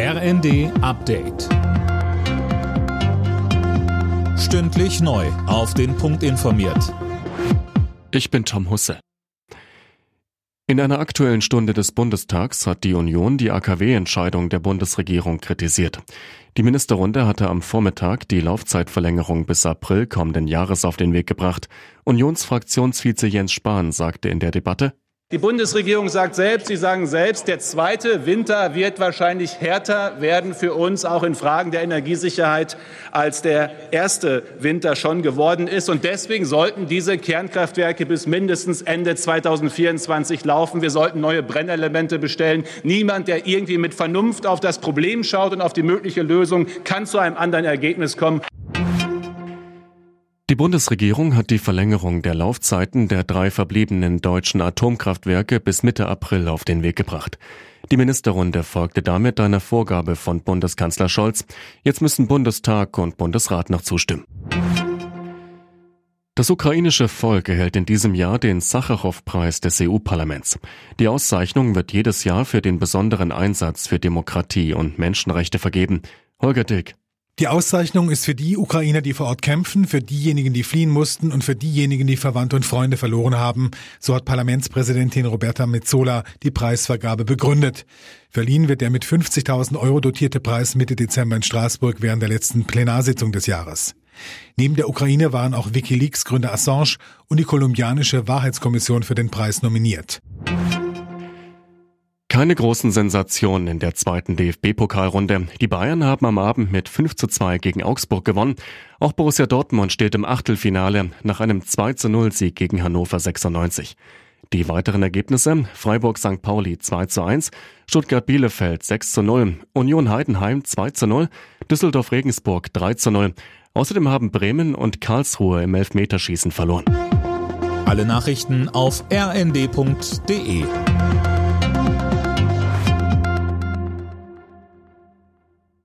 RND Update. Stündlich neu. Auf den Punkt informiert. Ich bin Tom Husse. In einer aktuellen Stunde des Bundestags hat die Union die AKW-Entscheidung der Bundesregierung kritisiert. Die Ministerrunde hatte am Vormittag die Laufzeitverlängerung bis April kommenden Jahres auf den Weg gebracht. Unionsfraktionsvize Jens Spahn sagte in der Debatte, die Bundesregierung sagt selbst, Sie sagen selbst, der zweite Winter wird wahrscheinlich härter werden für uns, auch in Fragen der Energiesicherheit, als der erste Winter schon geworden ist. Und deswegen sollten diese Kernkraftwerke bis mindestens Ende 2024 laufen. Wir sollten neue Brennelemente bestellen. Niemand, der irgendwie mit Vernunft auf das Problem schaut und auf die mögliche Lösung, kann zu einem anderen Ergebnis kommen. Die Bundesregierung hat die Verlängerung der Laufzeiten der drei verbliebenen deutschen Atomkraftwerke bis Mitte April auf den Weg gebracht. Die Ministerrunde folgte damit einer Vorgabe von Bundeskanzler Scholz. Jetzt müssen Bundestag und Bundesrat noch zustimmen. Das ukrainische Volk erhält in diesem Jahr den Sacharow-Preis des EU-Parlaments. Die Auszeichnung wird jedes Jahr für den besonderen Einsatz für Demokratie und Menschenrechte vergeben. Holger Dick. Die Auszeichnung ist für die Ukrainer, die vor Ort kämpfen, für diejenigen, die fliehen mussten und für diejenigen, die Verwandte und Freunde verloren haben. So hat Parlamentspräsidentin Roberta Metzola die Preisvergabe begründet. Verliehen wird der mit 50.000 Euro dotierte Preis Mitte Dezember in Straßburg während der letzten Plenarsitzung des Jahres. Neben der Ukraine waren auch Wikileaks Gründer Assange und die kolumbianische Wahrheitskommission für den Preis nominiert. Keine großen Sensationen in der zweiten DFB-Pokalrunde. Die Bayern haben am Abend mit 5 zu 2 gegen Augsburg gewonnen. Auch Borussia Dortmund steht im Achtelfinale nach einem 2 zu 0 Sieg gegen Hannover 96. Die weiteren Ergebnisse Freiburg St. Pauli 2 zu 1, Stuttgart Bielefeld 6 zu 0, Union Heidenheim 2 zu 0, Düsseldorf Regensburg 3 zu 0. Außerdem haben Bremen und Karlsruhe im Elfmeterschießen verloren. Alle Nachrichten auf rnd.de